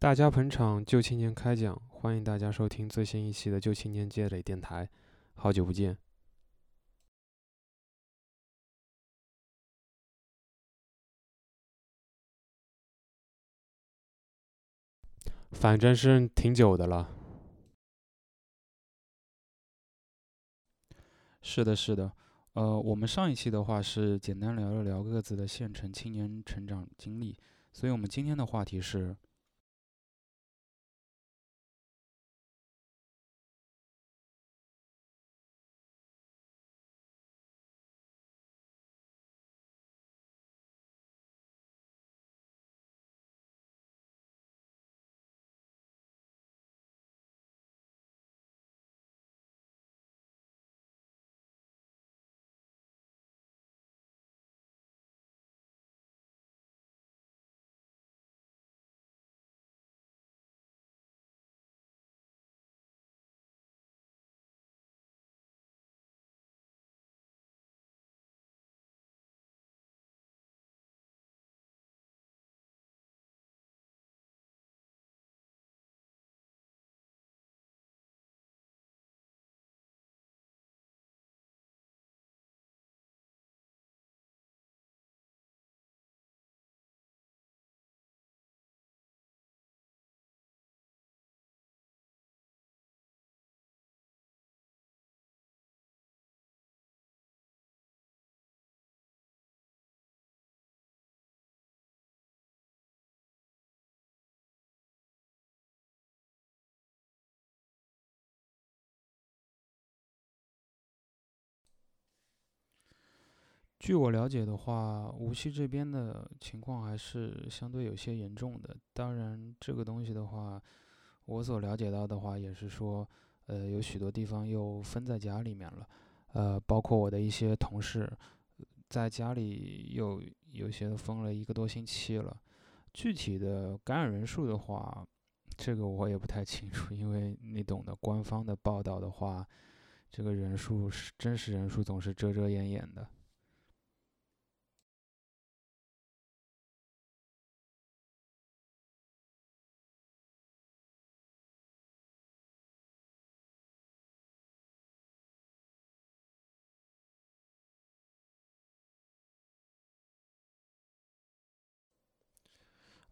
大家捧场，旧青年开讲，欢迎大家收听最新一期的旧青年积累电台。好久不见，反正是挺久的了。是的，是的，呃，我们上一期的话是简单聊了聊各自的县城青年成长经历，所以我们今天的话题是。据我了解的话，无锡这边的情况还是相对有些严重的。当然，这个东西的话，我所了解到的话，也是说，呃，有许多地方又封在家里面了。呃，包括我的一些同事，在家里又有些封了一个多星期了。具体的感染人数的话，这个我也不太清楚，因为你懂得，官方的报道的话，这个人数是真实人数总是遮遮掩掩的。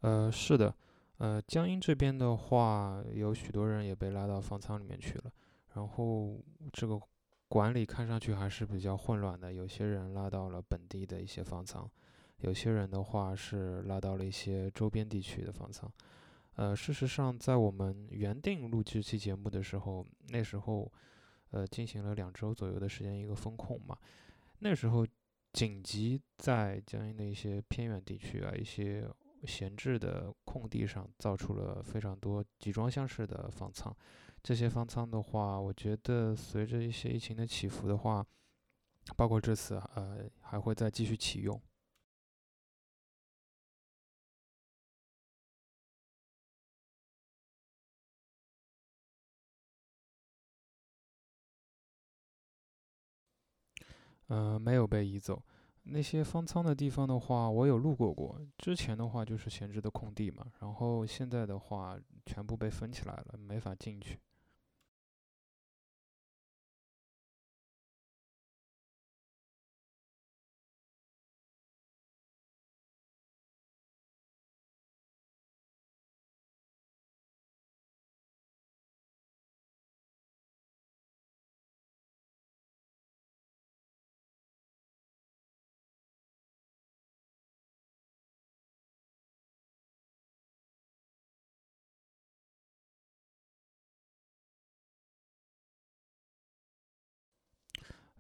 呃，是的，呃，江阴这边的话，有许多人也被拉到方舱里面去了，然后这个管理看上去还是比较混乱的，有些人拉到了本地的一些方舱，有些人的话是拉到了一些周边地区的方舱。呃，事实上，在我们原定录这期节目的时候，那时候，呃，进行了两周左右的时间一个风控嘛，那时候紧急在江阴的一些偏远地区啊，一些。闲置的空地上造出了非常多集装箱式的方舱，这些方舱的话，我觉得随着一些疫情的起伏的话，包括这次呃还会再继续启用。呃，没有被移走。那些方舱的地方的话，我有路过过。之前的话就是闲置的空地嘛，然后现在的话全部被封起来了，没法进去。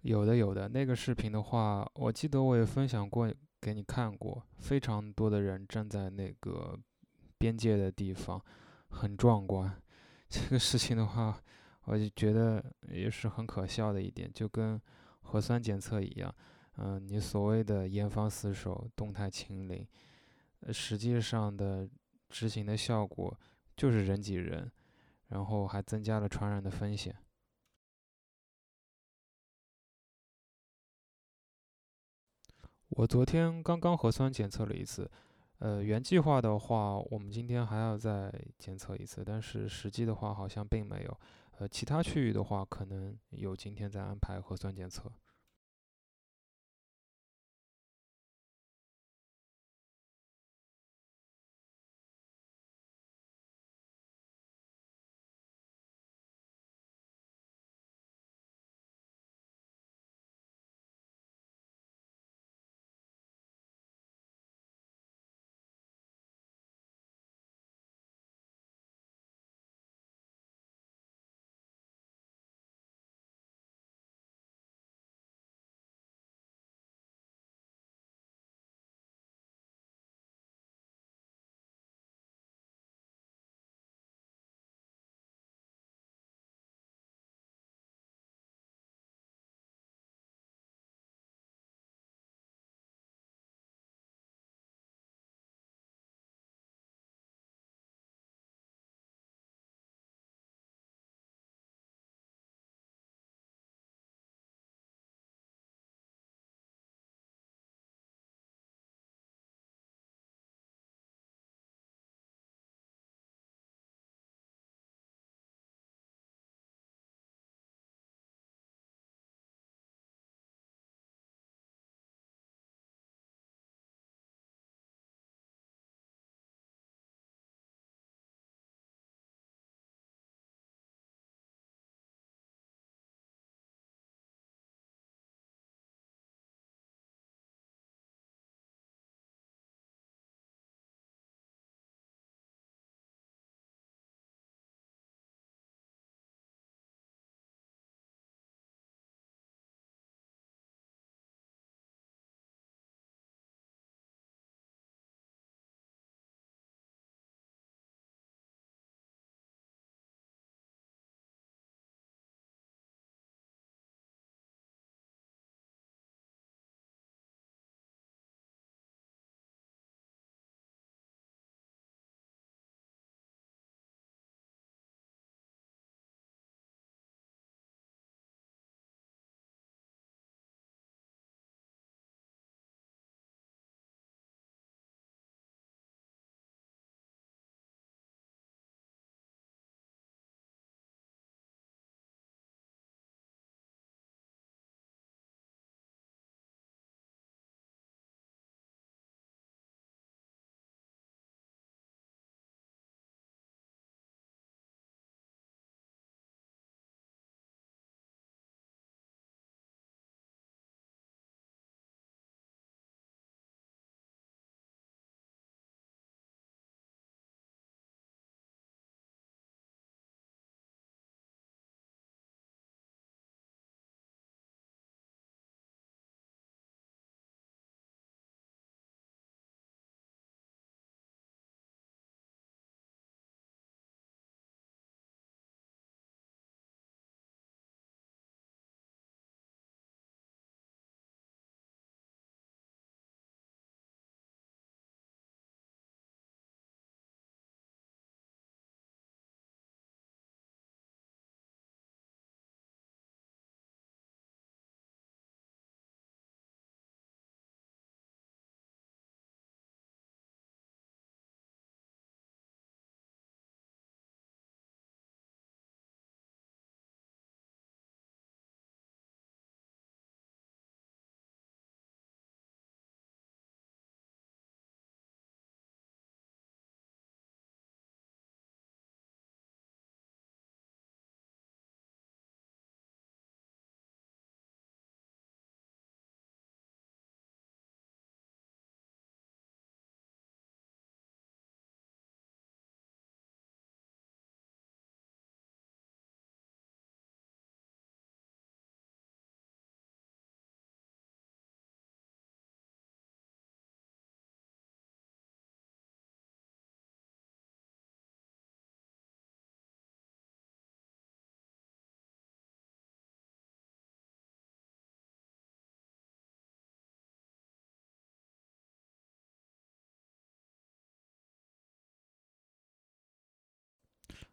有的有的，那个视频的话，我记得我也分享过给你看过，非常多的人站在那个边界的地方，很壮观。这个事情的话，我就觉得也是很可笑的一点，就跟核酸检测一样，嗯，你所谓的严防死守、动态清零，实际上的执行的效果就是人挤人，然后还增加了传染的风险。我昨天刚刚核酸检测了一次，呃，原计划的话，我们今天还要再检测一次，但是实际的话好像并没有。呃，其他区域的话，可能有今天在安排核酸检测。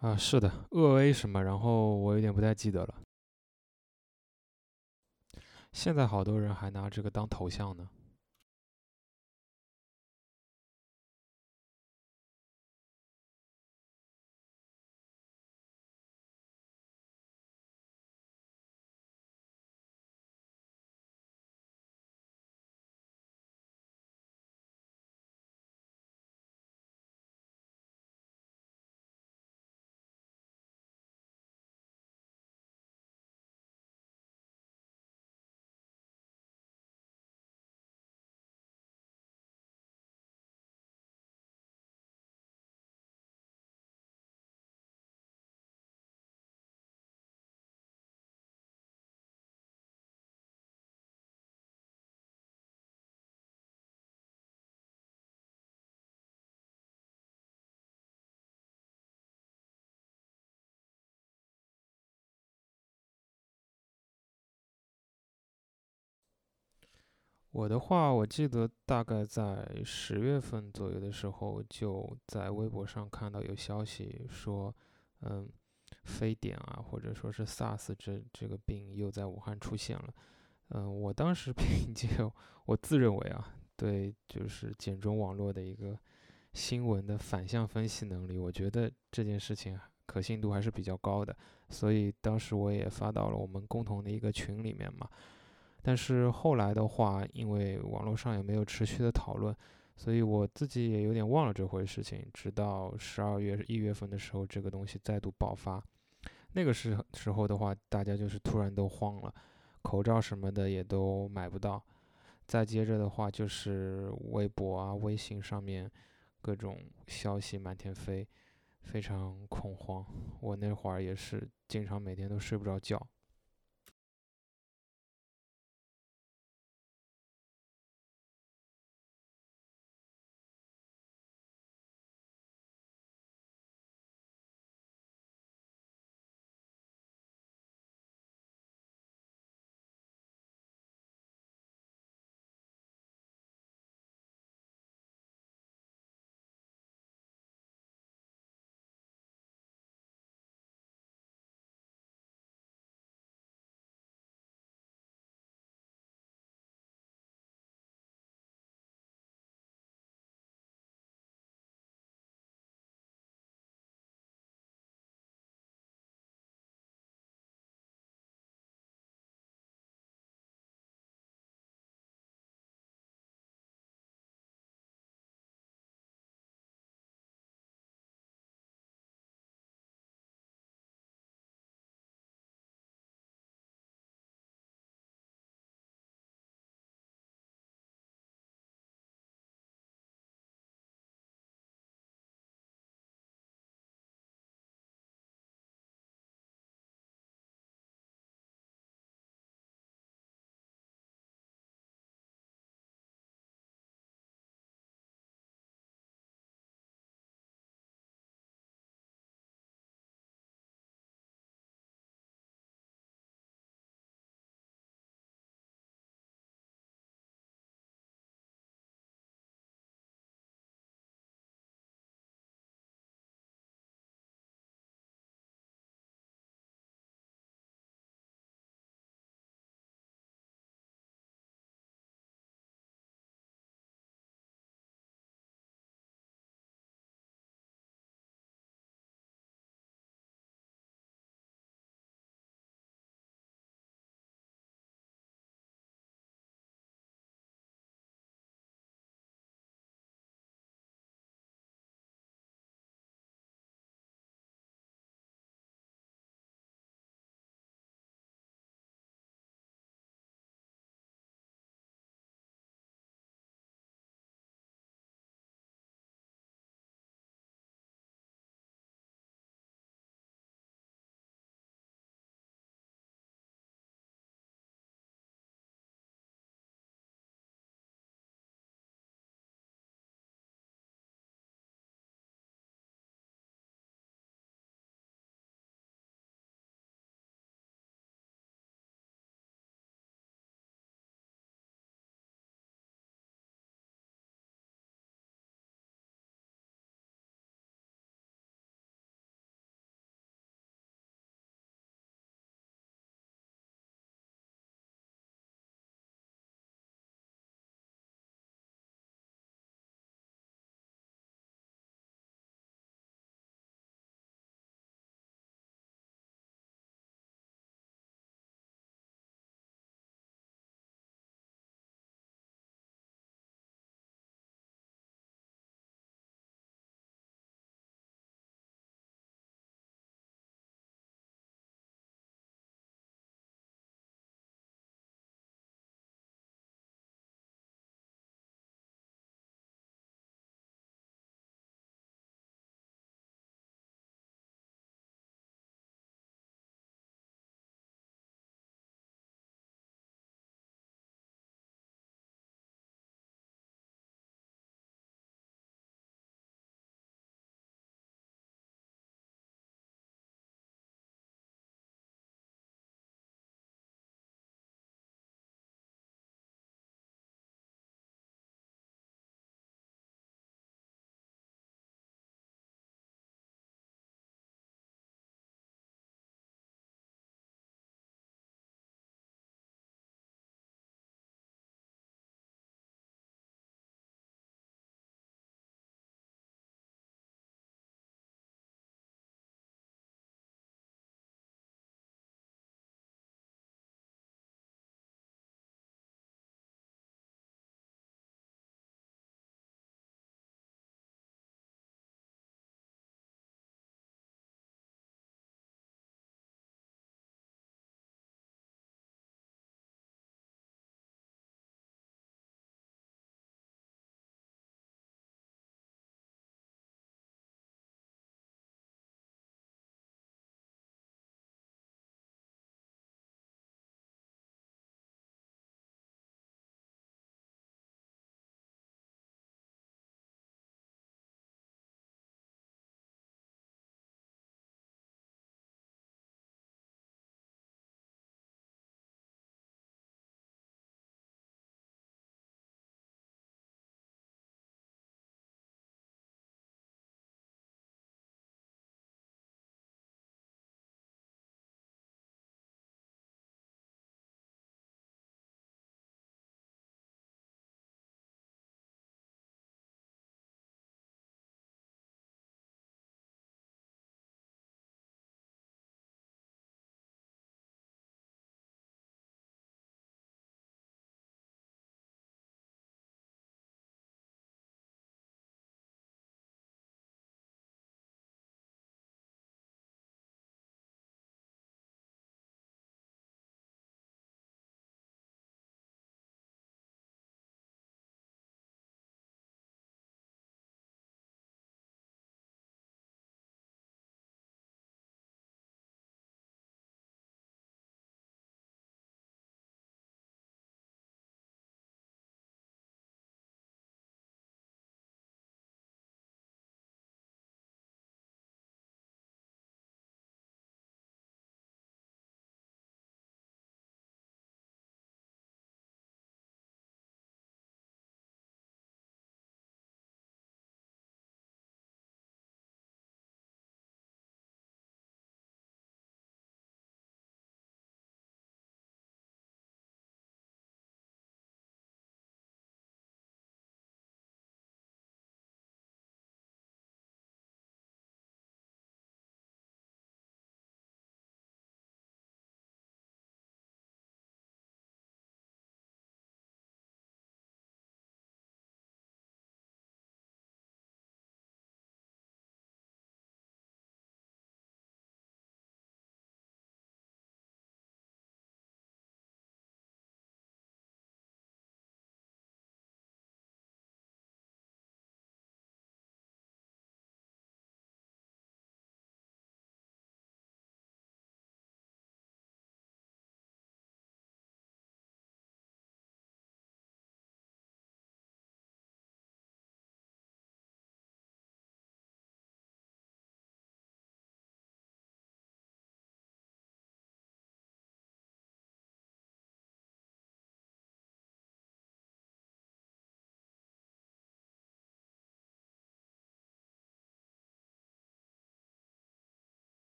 啊，是的，鄂 A 什么，然后我有点不太记得了。现在好多人还拿这个当头像呢。我的话，我记得大概在十月份左右的时候，就在微博上看到有消息说，嗯，非典啊，或者说是 SARS 这这个病又在武汉出现了。嗯，我当时 凭借我自认为啊，对，就是简中网络的一个新闻的反向分析能力，我觉得这件事情可信度还是比较高的，所以当时我也发到了我们共同的一个群里面嘛。但是后来的话，因为网络上也没有持续的讨论，所以我自己也有点忘了这回事情。直到十二月一月份的时候，这个东西再度爆发，那个时时候的话，大家就是突然都慌了，口罩什么的也都买不到。再接着的话，就是微博啊、微信上面各种消息满天飞，非常恐慌。我那会儿也是经常每天都睡不着觉。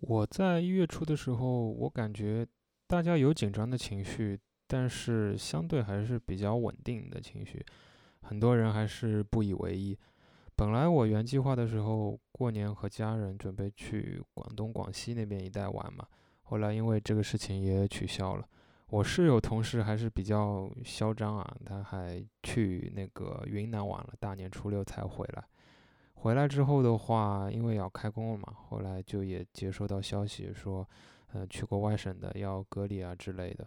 我在一月初的时候，我感觉大家有紧张的情绪，但是相对还是比较稳定的情绪，很多人还是不以为意。本来我原计划的时候，过年和家人准备去广东、广西那边一带玩嘛，后来因为这个事情也取消了。我室友同事还是比较嚣张啊，他还去那个云南玩了，大年初六才回来。回来之后的话，因为要开工了嘛，后来就也接收到消息说，呃，去过外省的要隔离啊之类的。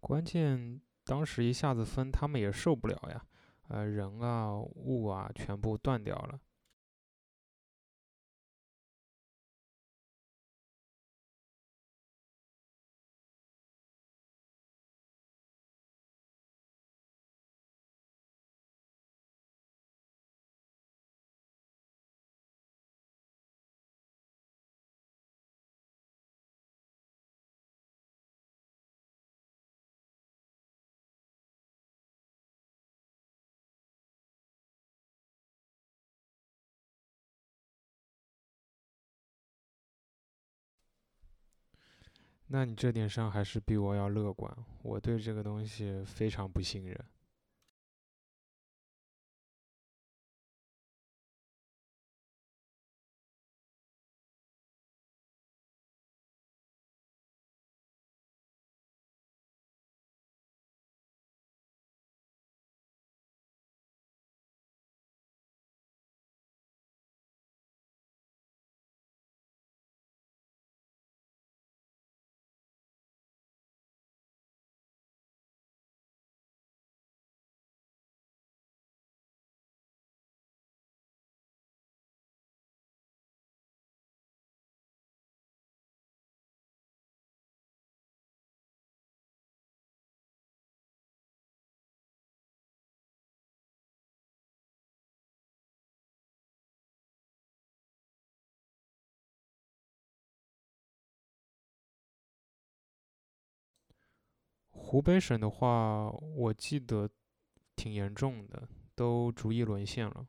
关键当时一下子分，他们也受不了呀，呃，人啊、物啊全部断掉了。那你这点上还是比我要乐观，我对这个东西非常不信任。湖北省的话，我记得挺严重的，都逐一沦陷了。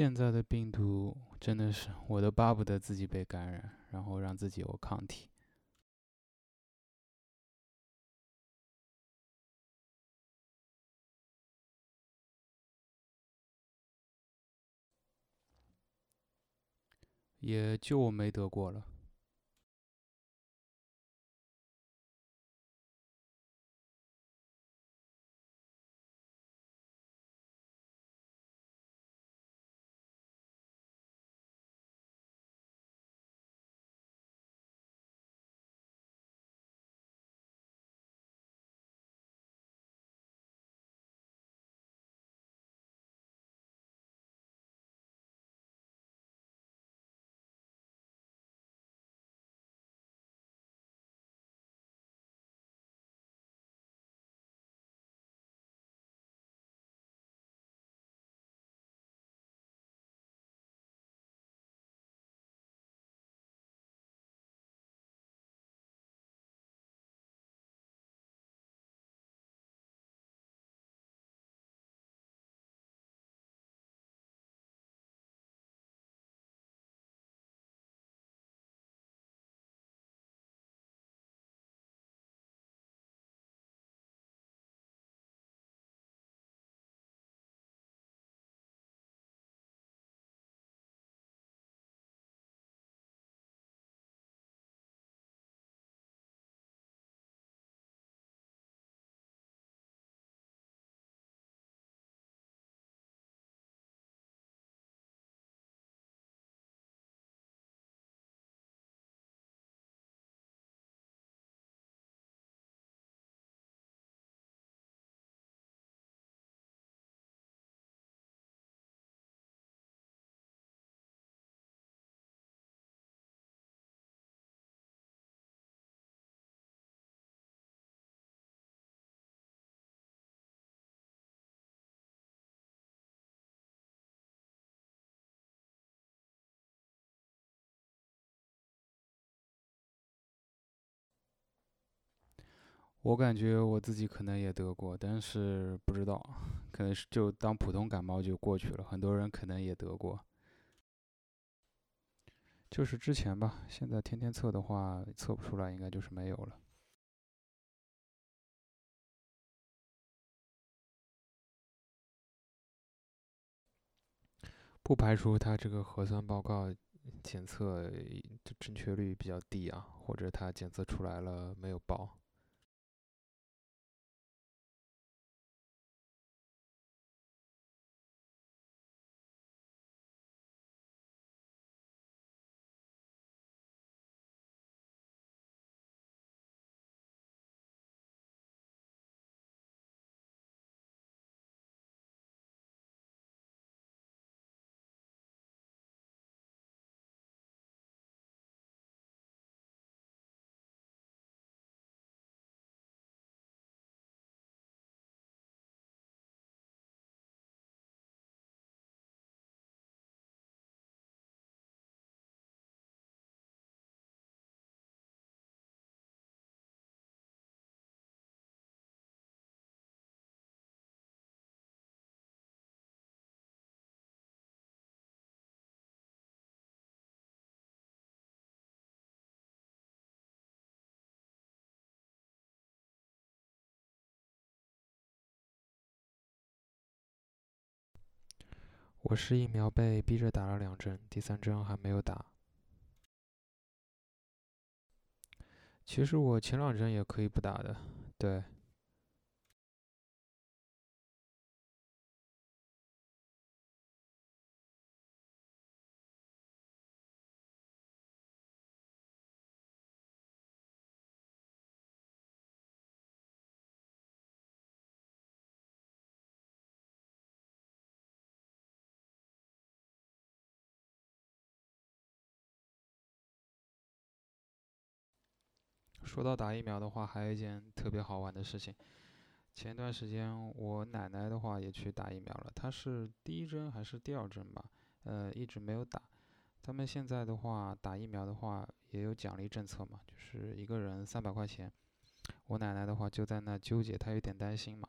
现在的病毒真的是，我都巴不得自己被感染，然后让自己有抗体。也就我没得过了。我感觉我自己可能也得过，但是不知道，可能是就当普通感冒就过去了。很多人可能也得过，就是之前吧。现在天天测的话，测不出来，应该就是没有了。不排除他这个核酸报告检测准确率比较低啊，或者他检测出来了没有报。我是疫苗被逼着打了两针，第三针还没有打。其实我前两针也可以不打的，对。说到打疫苗的话，还有一件特别好玩的事情。前段时间我奶奶的话也去打疫苗了，她是第一针还是第二针吧？呃，一直没有打。他们现在的话打疫苗的话也有奖励政策嘛，就是一个人三百块钱。我奶奶的话就在那纠结，她有点担心嘛。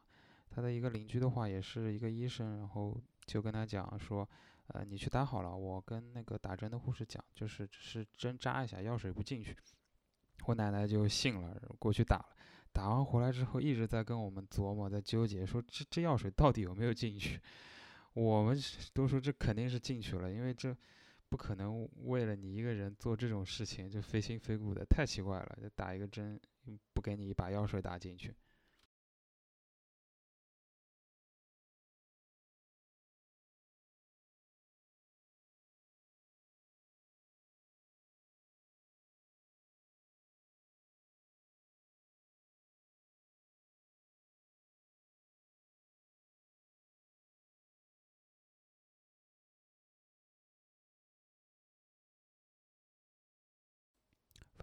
她的一个邻居的话也是一个医生，然后就跟她讲说，呃，你去打好了，我跟那个打针的护士讲，就是只是针扎一下，药水不进去。我奶奶就信了，过去打了。打完回来之后，一直在跟我们琢磨，在纠结，说这这药水到底有没有进去？我们都说这肯定是进去了，因为这不可能为了你一个人做这种事情就非亲非故的，太奇怪了。就打一个针，不给你一把药水打进去。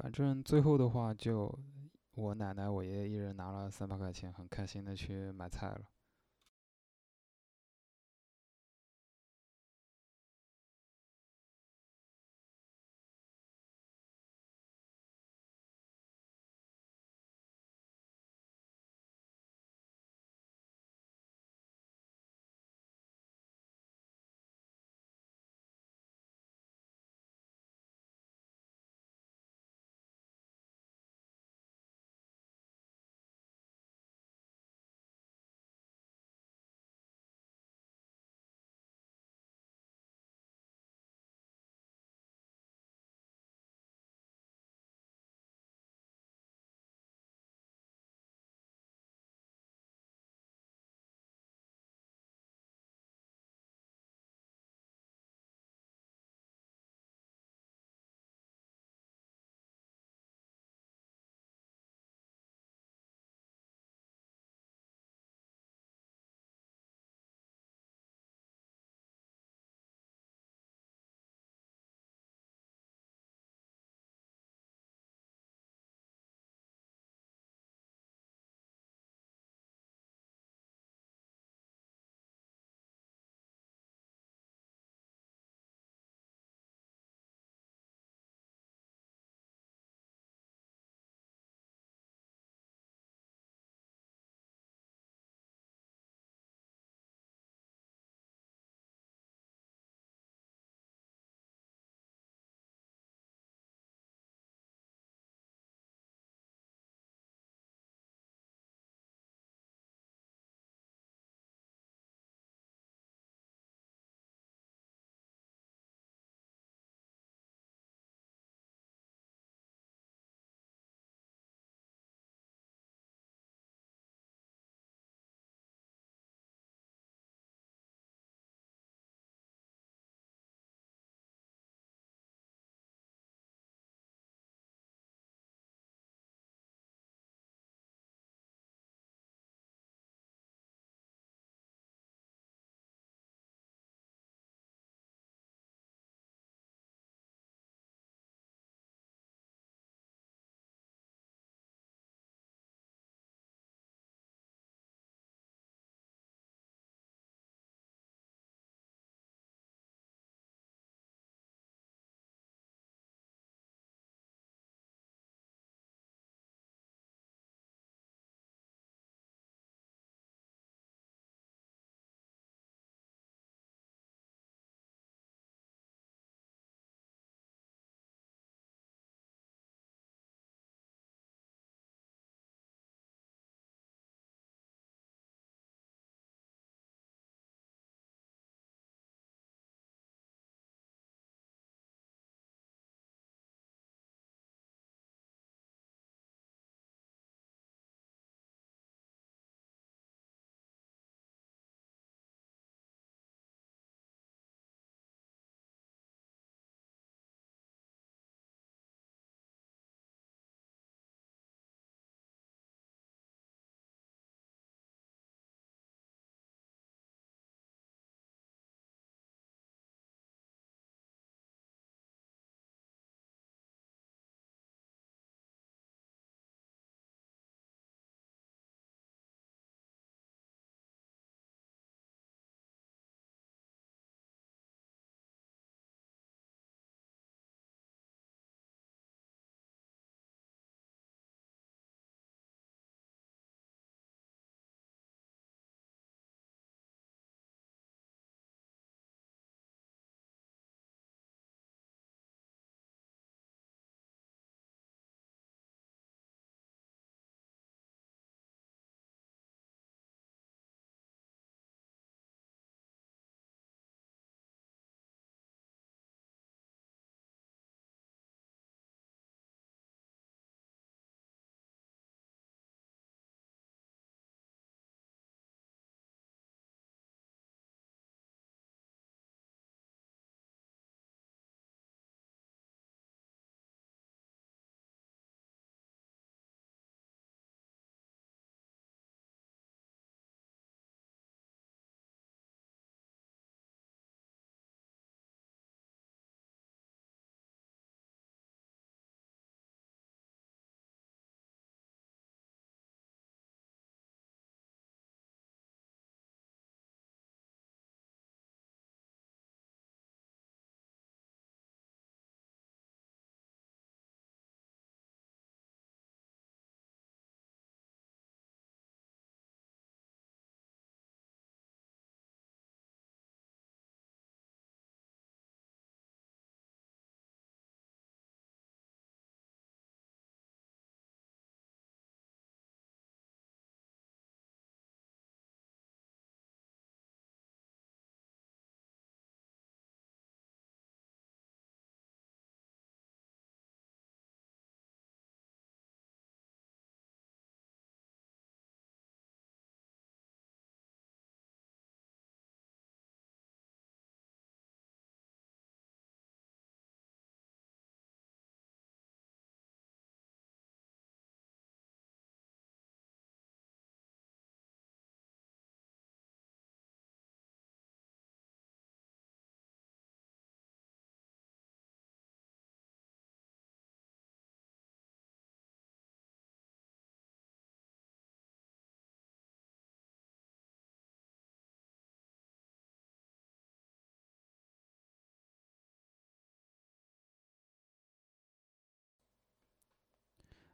反正最后的话，就我奶奶、我爷爷一人拿了三百块钱，很开心的去买菜了。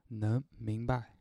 能明白。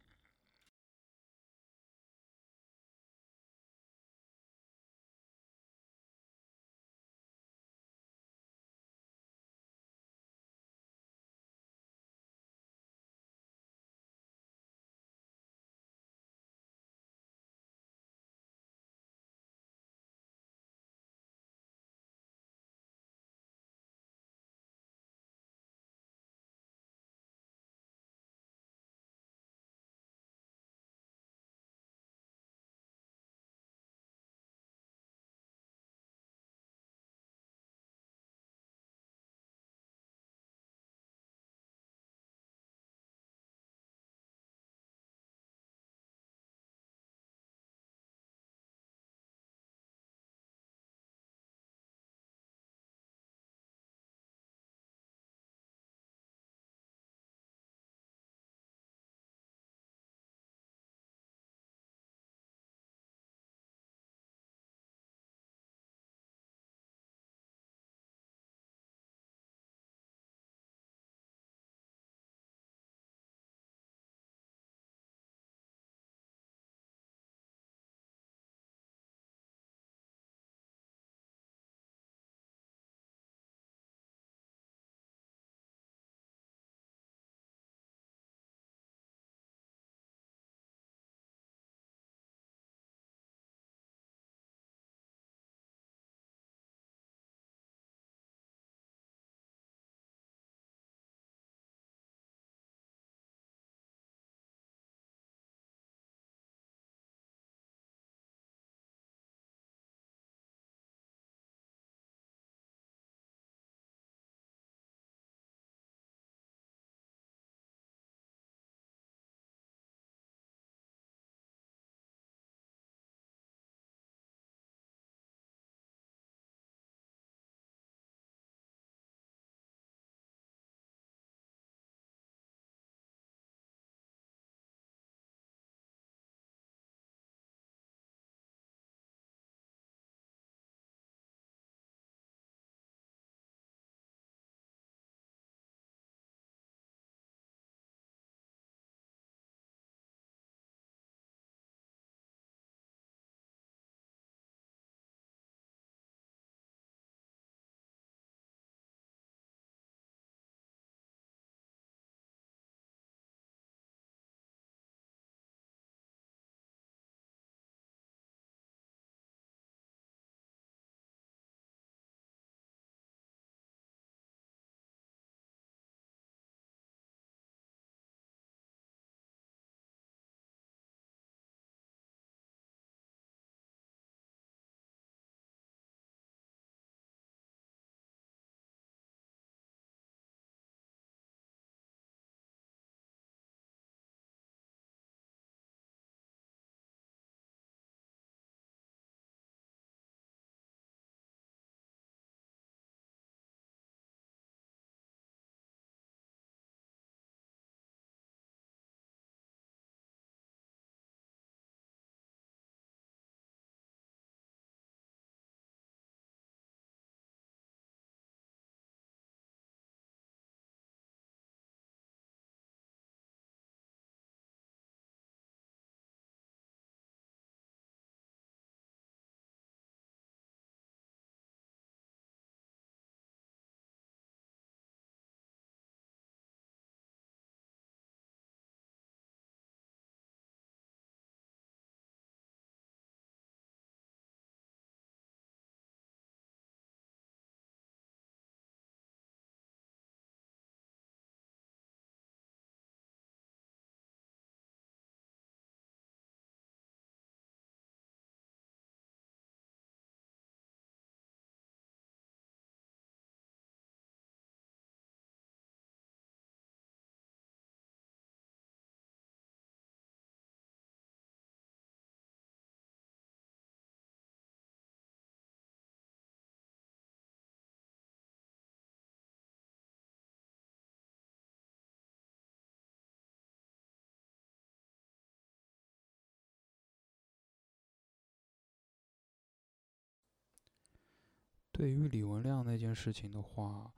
对于李文亮那件事情的话，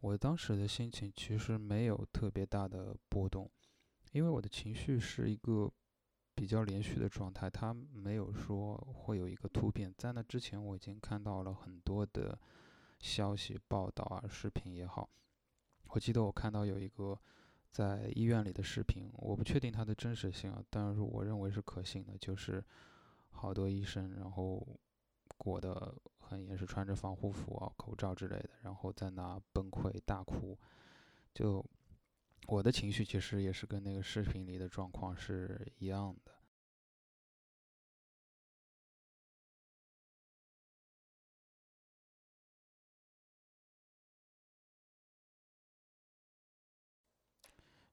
我当时的心情其实没有特别大的波动，因为我的情绪是一个比较连续的状态，它没有说会有一个突变。在那之前，我已经看到了很多的消息报道啊，视频也好。我记得我看到有一个在医院里的视频，我不确定它的真实性啊，但是我认为是可信的，就是好多医生然后裹的很也是，穿着防护服啊、口罩之类的，然后在那崩溃大哭。就我的情绪其实也是跟那个视频里的状况是一样的。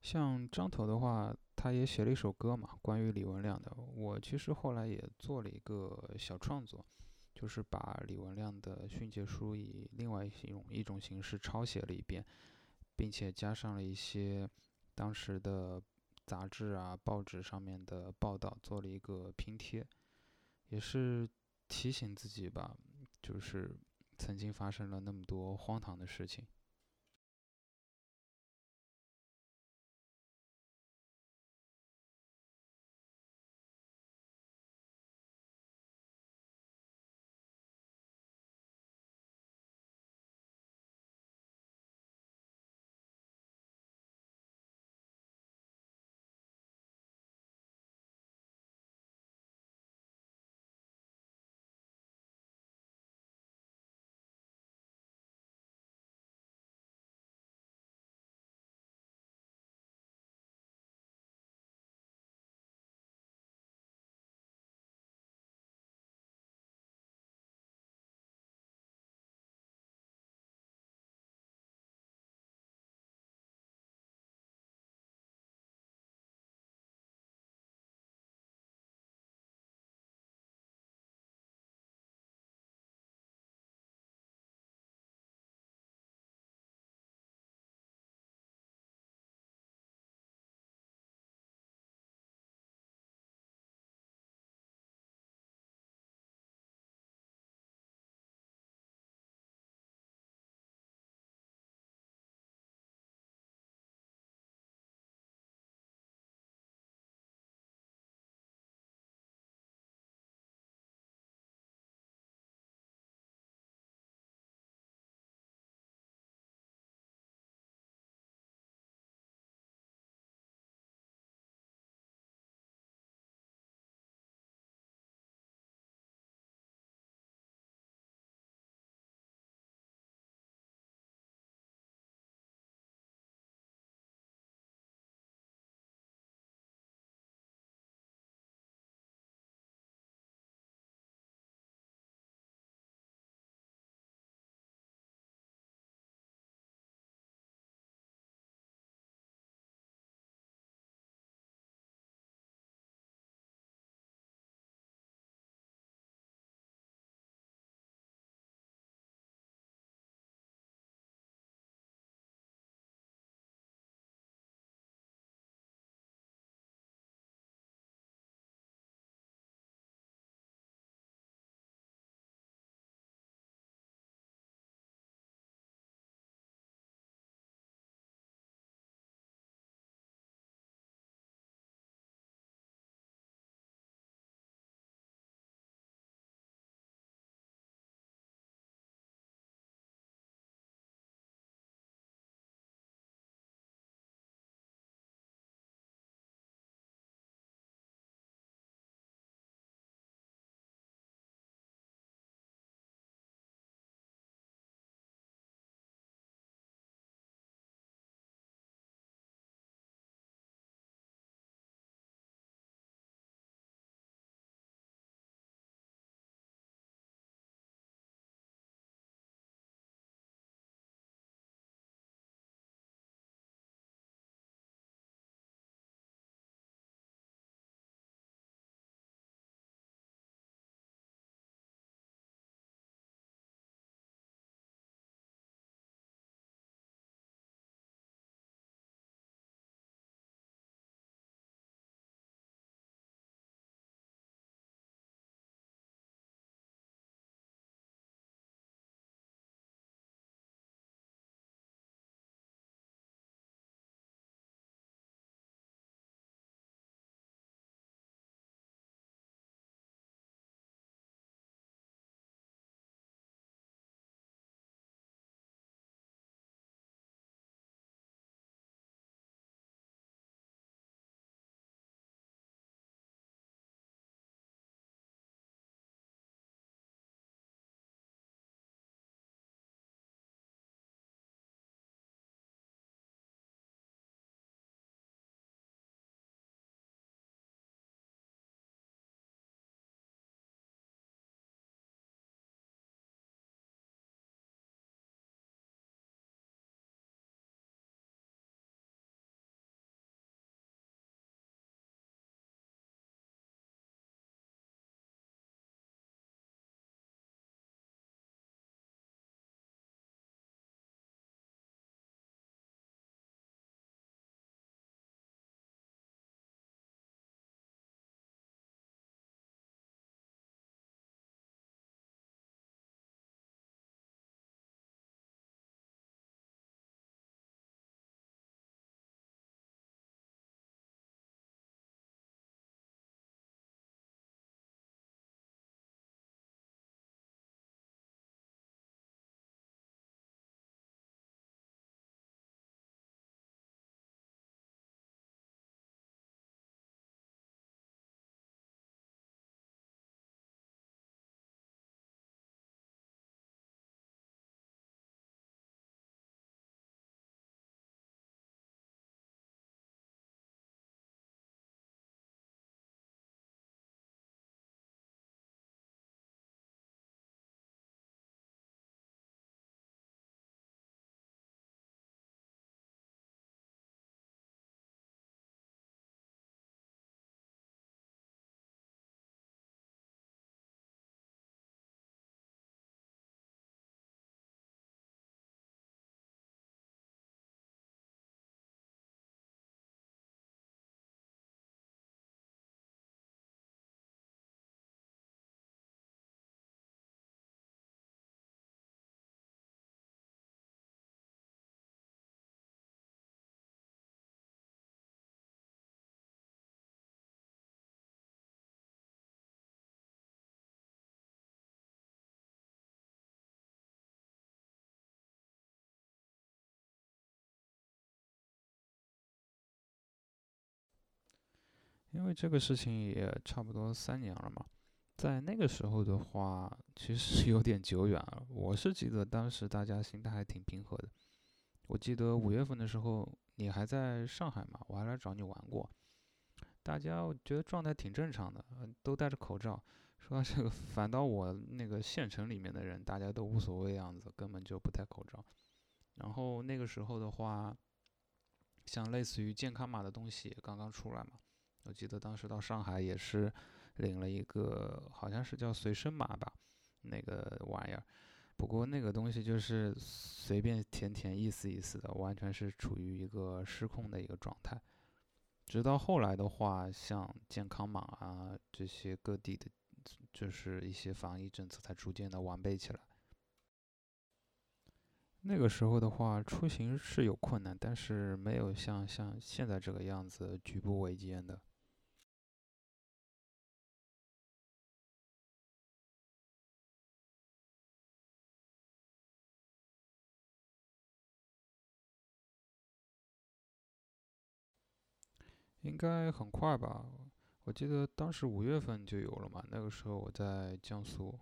像张头的话，他也写了一首歌嘛，关于李文亮的。我其实后来也做了一个小创作，就是把李文亮的训诫书以另外一种一种形式抄写了一遍，并且加上了一些当时的杂志啊、报纸上面的报道，做了一个拼贴，也是提醒自己吧，就是曾经发生了那么多荒唐的事情。因为这个事情也差不多三年了嘛，在那个时候的话，其实有点久远了。我是记得当时大家心态还挺平和的。我记得五月份的时候，你还在上海嘛，我还来找你玩过。大家我觉得状态挺正常的，都戴着口罩。说到这个，反倒我那个县城里面的人，大家都无所谓样子，根本就不戴口罩。然后那个时候的话，像类似于健康码的东西刚刚出来嘛。我记得当时到上海也是领了一个，好像是叫随身码吧，那个玩意儿。不过那个东西就是随便填填，意思意思的，完全是处于一个失控的一个状态。直到后来的话，像健康码啊这些各地的，就是一些防疫政策才逐渐的完备起来。那个时候的话，出行是有困难，但是没有像像现在这个样子举步维艰的。应该很快吧？我记得当时五月份就有了嘛。那个时候我在江苏。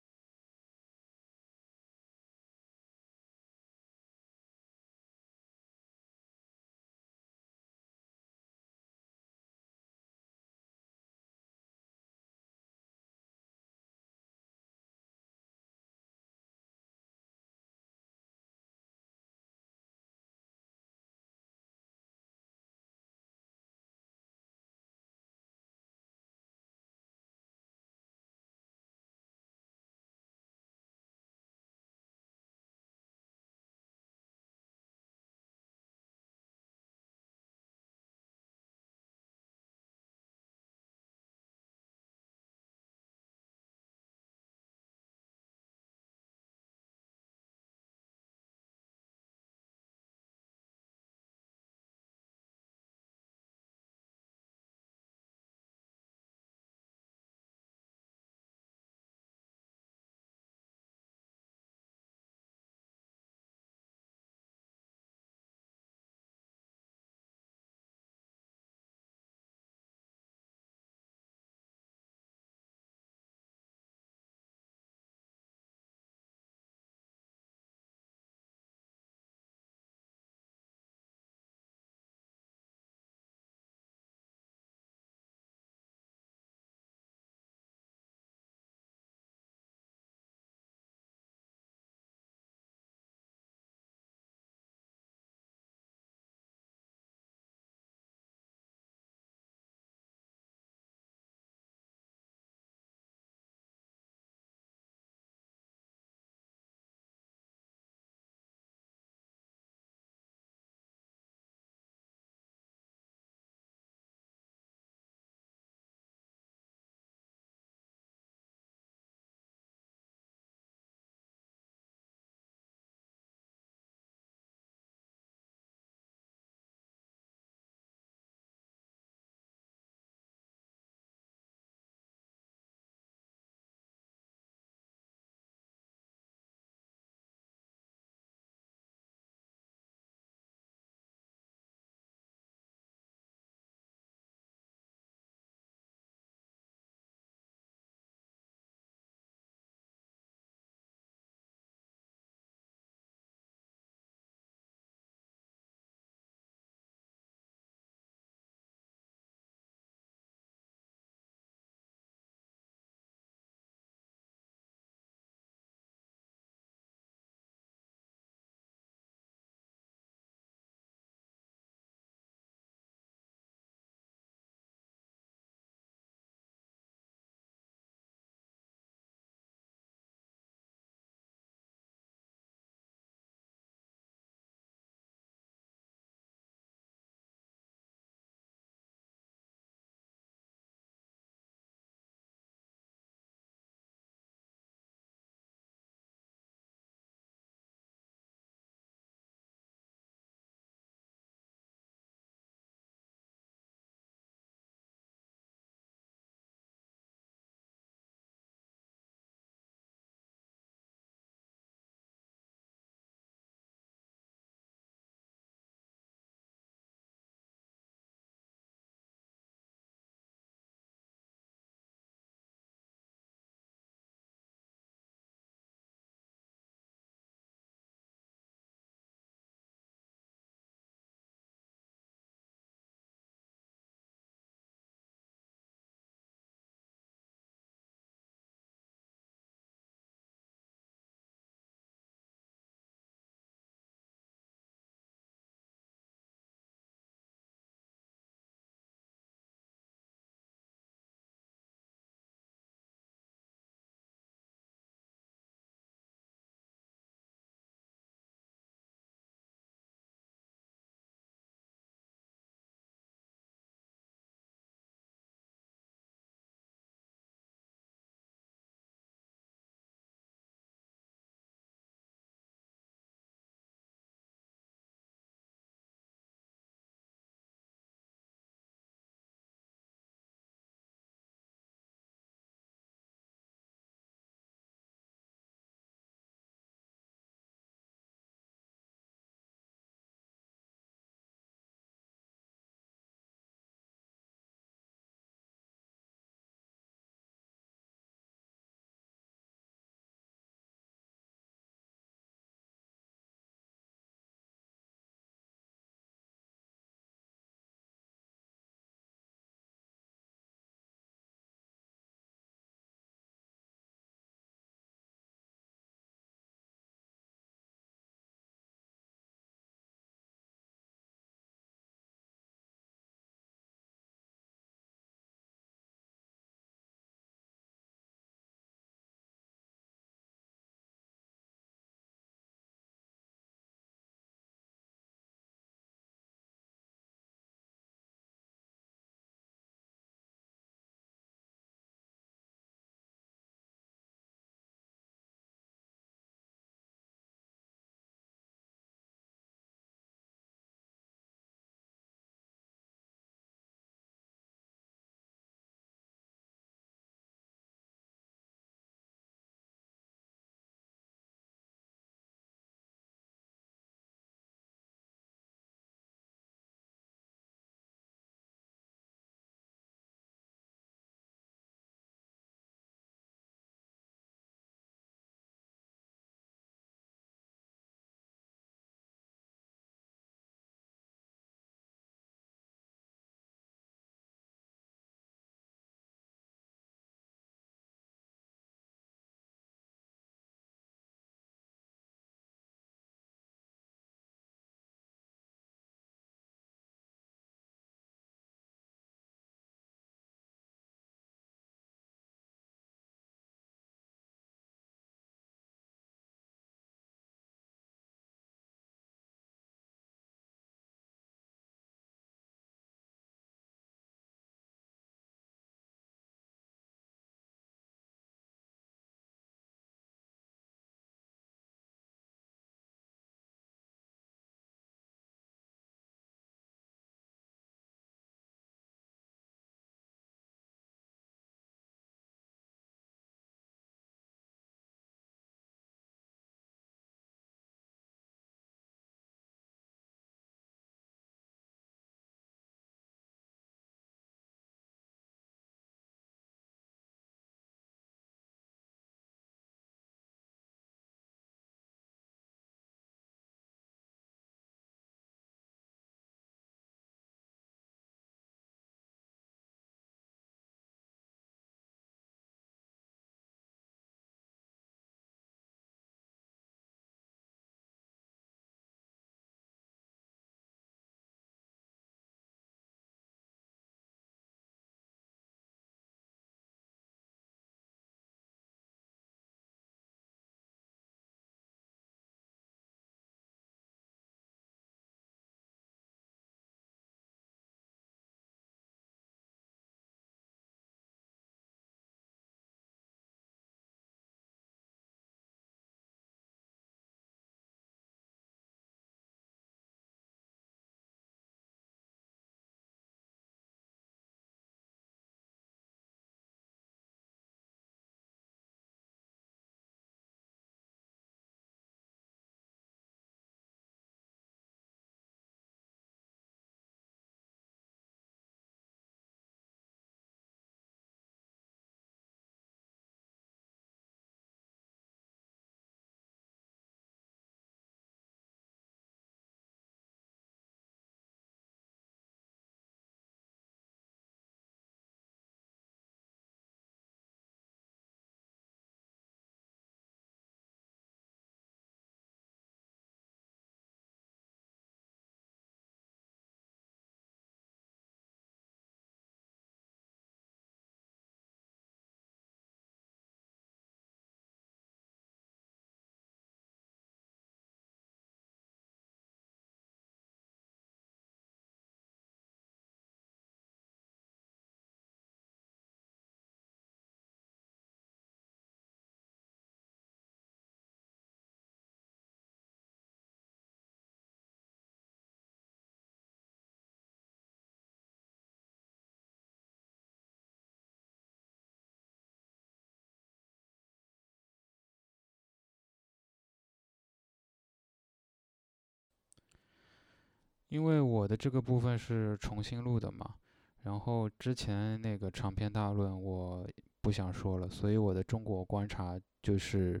因为我的这个部分是重新录的嘛，然后之前那个长篇大论我不想说了，所以我的中国观察就是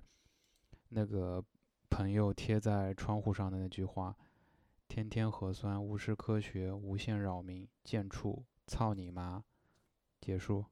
那个朋友贴在窗户上的那句话：“天天核酸，无视科学，无限扰民，贱畜，操你妈！”结束。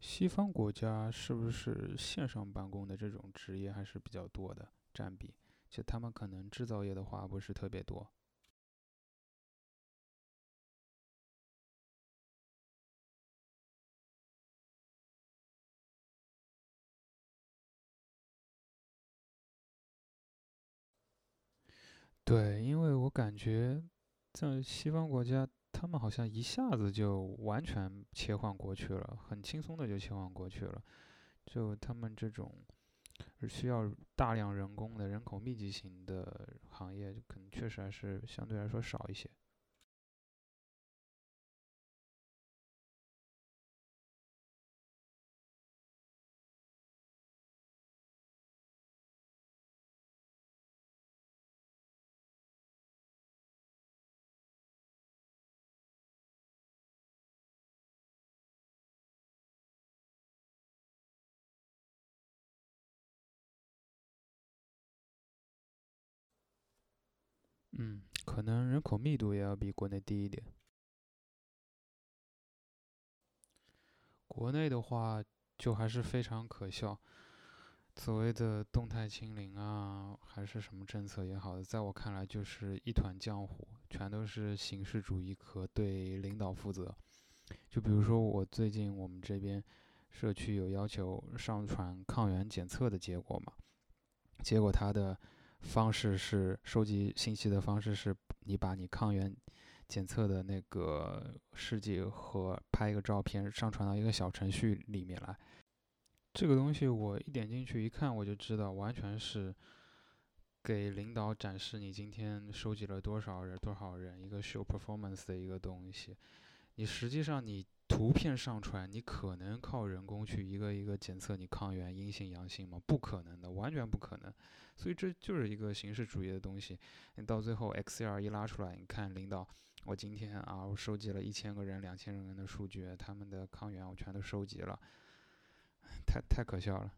西方国家是不是线上办公的这种职业还是比较多的占比？就他们可能制造业的话不是特别多。对，因为我感觉在西方国家，他们好像一下子就完全切换过去了，很轻松的就切换过去了。就他们这种需要大量人工的人口密集型的行业，可能确实还是相对来说少一些。嗯，可能人口密度也要比国内低一点。国内的话，就还是非常可笑。所谓的动态清零啊，还是什么政策也好，在我看来就是一团浆糊，全都是形式主义和对领导负责。就比如说我最近我们这边社区有要求上传抗原检测的结果嘛，结果他的。方式是收集信息的方式是，你把你抗原检测的那个试剂和拍一个照片上传到一个小程序里面来。这个东西我一点进去一看，我就知道完全是给领导展示你今天收集了多少人多少人一个 show performance 的一个东西。你实际上你。图片上传，你可能靠人工去一个一个检测你抗原阴性阳性吗？不可能的，完全不可能。所以这就是一个形式主义的东西。你到最后 XCR 一拉出来，你看领导，我今天啊，我收集了一千个人、两千人的数据，他们的抗原我全都收集了，太太可笑了。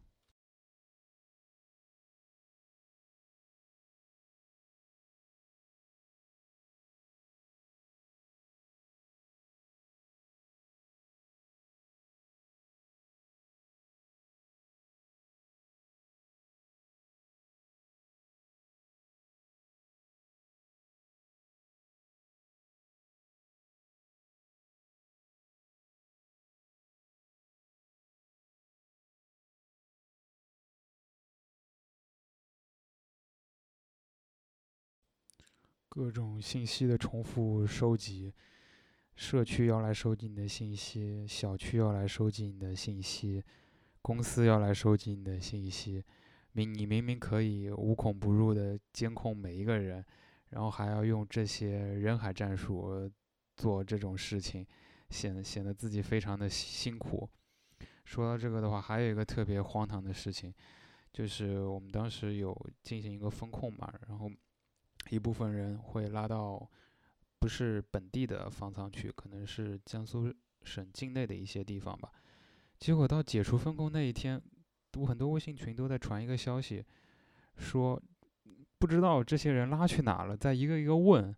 各种信息的重复收集，社区要来收集你的信息，小区要来收集你的信息，公司要来收集你的信息。明你明明可以无孔不入的监控每一个人，然后还要用这些人海战术做这种事情，显得显得自己非常的辛苦。说到这个的话，还有一个特别荒唐的事情，就是我们当时有进行一个风控嘛，然后。一部分人会拉到不是本地的方舱去，可能是江苏省境内的一些地方吧。结果到解除封控那一天，我很多微信群都在传一个消息，说不知道这些人拉去哪了，在一个一个问。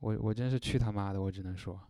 我我真是去他妈的，我只能说。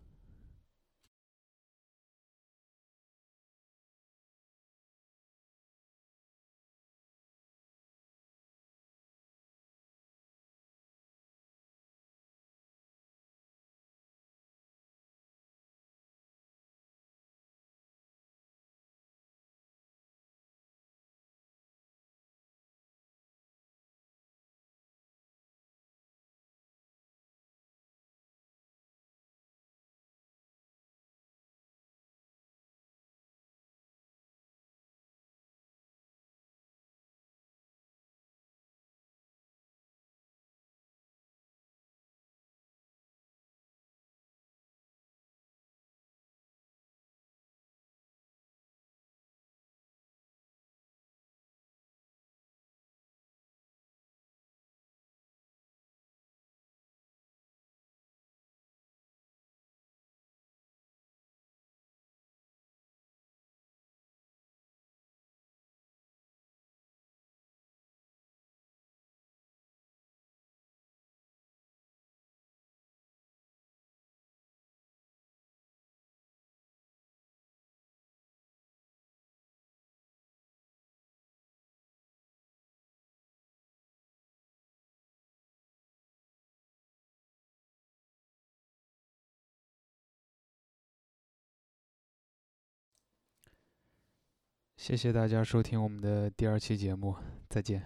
谢谢大家收听我们的第二期节目，再见。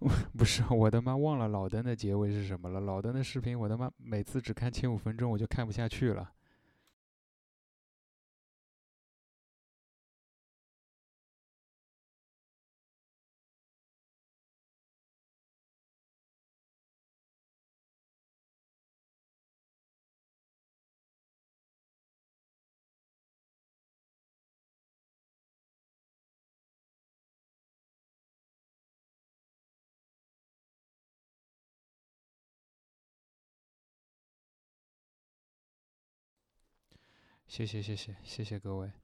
不是，我他妈，忘了老登的结尾是什么了。老登的视频，我他妈每次只看前五分钟，我就看不下去了。谢谢谢谢谢谢各位。